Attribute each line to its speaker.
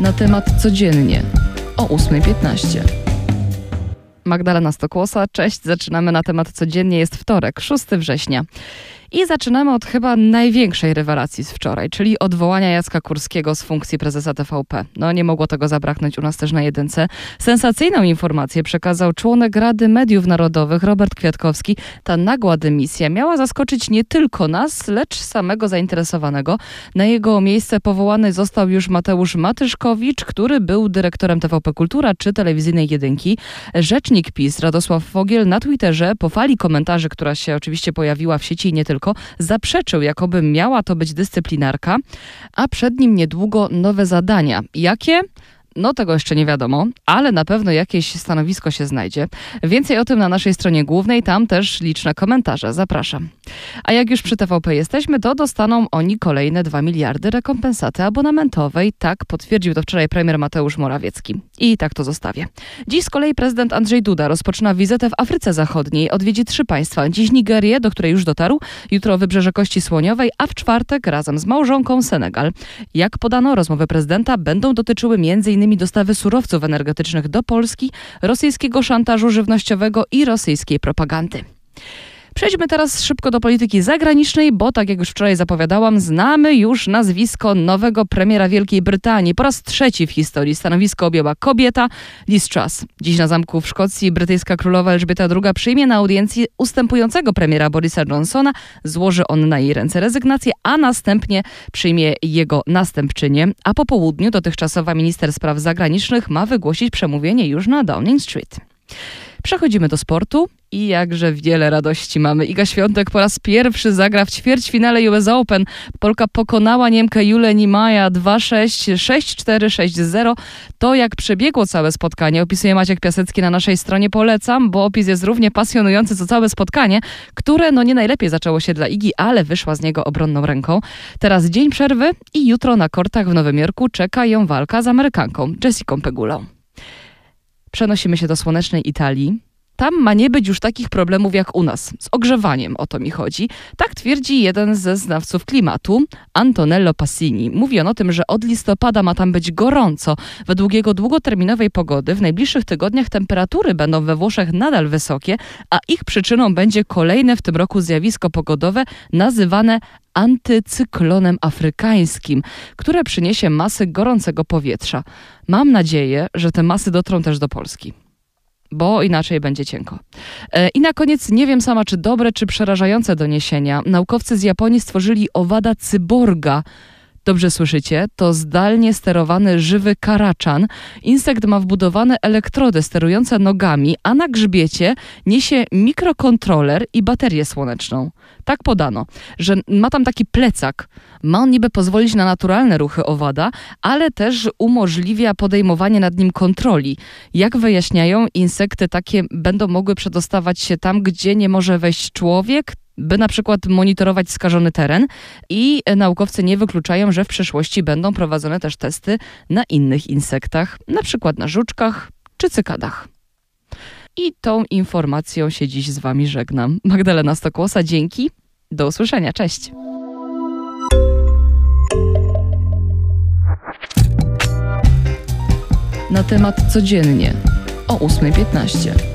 Speaker 1: Na temat codziennie o 8.15. Magdalena Stokłosa, cześć. Zaczynamy na temat codziennie. Jest wtorek, 6 września. I zaczynamy od chyba największej rewelacji z wczoraj, czyli odwołania Jacka Kurskiego z funkcji prezesa TVP. No nie mogło tego zabraknąć u nas też na jedynce. Sensacyjną informację przekazał członek Rady Mediów Narodowych Robert Kwiatkowski. Ta nagła dymisja miała zaskoczyć nie tylko nas, lecz samego zainteresowanego. Na jego miejsce powołany został już Mateusz Matyszkowicz, który był dyrektorem TVP Kultura czy telewizyjnej jedynki. Rzecznik PiS Radosław Fogiel na Twitterze po fali komentarzy, która się oczywiście pojawiła w sieci nie tylko, tylko zaprzeczył, jakoby miała to być dyscyplinarka, a przed nim niedługo nowe zadania. Jakie? No tego jeszcze nie wiadomo, ale na pewno jakieś stanowisko się znajdzie. Więcej o tym na naszej stronie głównej, tam też liczne komentarze. Zapraszam. A jak już przy TVP jesteśmy, to dostaną oni kolejne 2 miliardy rekompensaty abonamentowej. Tak potwierdził to wczoraj premier Mateusz Morawiecki. I tak to zostawię. Dziś z kolei prezydent Andrzej Duda rozpoczyna wizytę w Afryce Zachodniej. Odwiedzi trzy państwa. Dziś Nigerię, do której już dotarł, jutro Wybrzeże Kości Słoniowej, a w czwartek razem z małżonką Senegal. Jak podano, rozmowy prezydenta będą dotyczyły m.in dostawy surowców energetycznych do Polski, rosyjskiego szantażu żywnościowego i rosyjskiej propagandy. Przejdźmy teraz szybko do polityki zagranicznej, bo tak jak już wczoraj zapowiadałam, znamy już nazwisko nowego premiera Wielkiej Brytanii. Po raz trzeci w historii stanowisko objęła kobieta Liz Truss. Dziś na zamku w Szkocji brytyjska królowa Elżbieta II przyjmie na audiencji ustępującego premiera Borisa Johnsona. Złoży on na jej ręce rezygnację, a następnie przyjmie jego następczynię. A po południu dotychczasowa minister spraw zagranicznych ma wygłosić przemówienie już na Downing Street. Przechodzimy do sportu i jakże wiele radości mamy. Iga Świątek po raz pierwszy zagra w ćwierćfinale US Open. Polka pokonała Niemkę Julę Nimaja 2-6, 6-4, 6-0. To jak przebiegło całe spotkanie opisuje Maciek Piasecki na naszej stronie. Polecam, bo opis jest równie pasjonujący co całe spotkanie, które no nie najlepiej zaczęło się dla Igi, ale wyszła z niego obronną ręką. Teraz dzień przerwy i jutro na kortach w Nowym Jorku czeka ją walka z Amerykanką Jessica Pegulą. Przenosimy się do słonecznej Italii. Tam ma nie być już takich problemów jak u nas. Z ogrzewaniem o to mi chodzi. Tak twierdzi jeden ze znawców klimatu, Antonello Passini. Mówi on o tym, że od listopada ma tam być gorąco. Według jego długoterminowej pogody w najbliższych tygodniach temperatury będą we Włoszech nadal wysokie, a ich przyczyną będzie kolejne w tym roku zjawisko pogodowe nazywane antycyklonem afrykańskim, które przyniesie masy gorącego powietrza. Mam nadzieję, że te masy dotrą też do Polski bo inaczej będzie cienko. E, I na koniec nie wiem sama, czy dobre, czy przerażające doniesienia. Naukowcy z Japonii stworzyli owada cyborga. Dobrze słyszycie, to zdalnie sterowany żywy karaczan. Insekt ma wbudowane elektrody sterujące nogami, a na grzbiecie niesie mikrokontroler i baterię słoneczną. Tak podano, że ma tam taki plecak. Ma on niby pozwolić na naturalne ruchy owada, ale też umożliwia podejmowanie nad nim kontroli. Jak wyjaśniają, insekty takie będą mogły przedostawać się tam, gdzie nie może wejść człowiek, by na przykład monitorować skażony teren i naukowcy nie wykluczają, że w przyszłości będą prowadzone też testy na innych insektach, na przykład na żuczkach czy cykadach. I tą informacją się dziś z Wami żegnam. Magdalena Stokłosa, dzięki. Do usłyszenia. Cześć. Na temat codziennie o 8.15.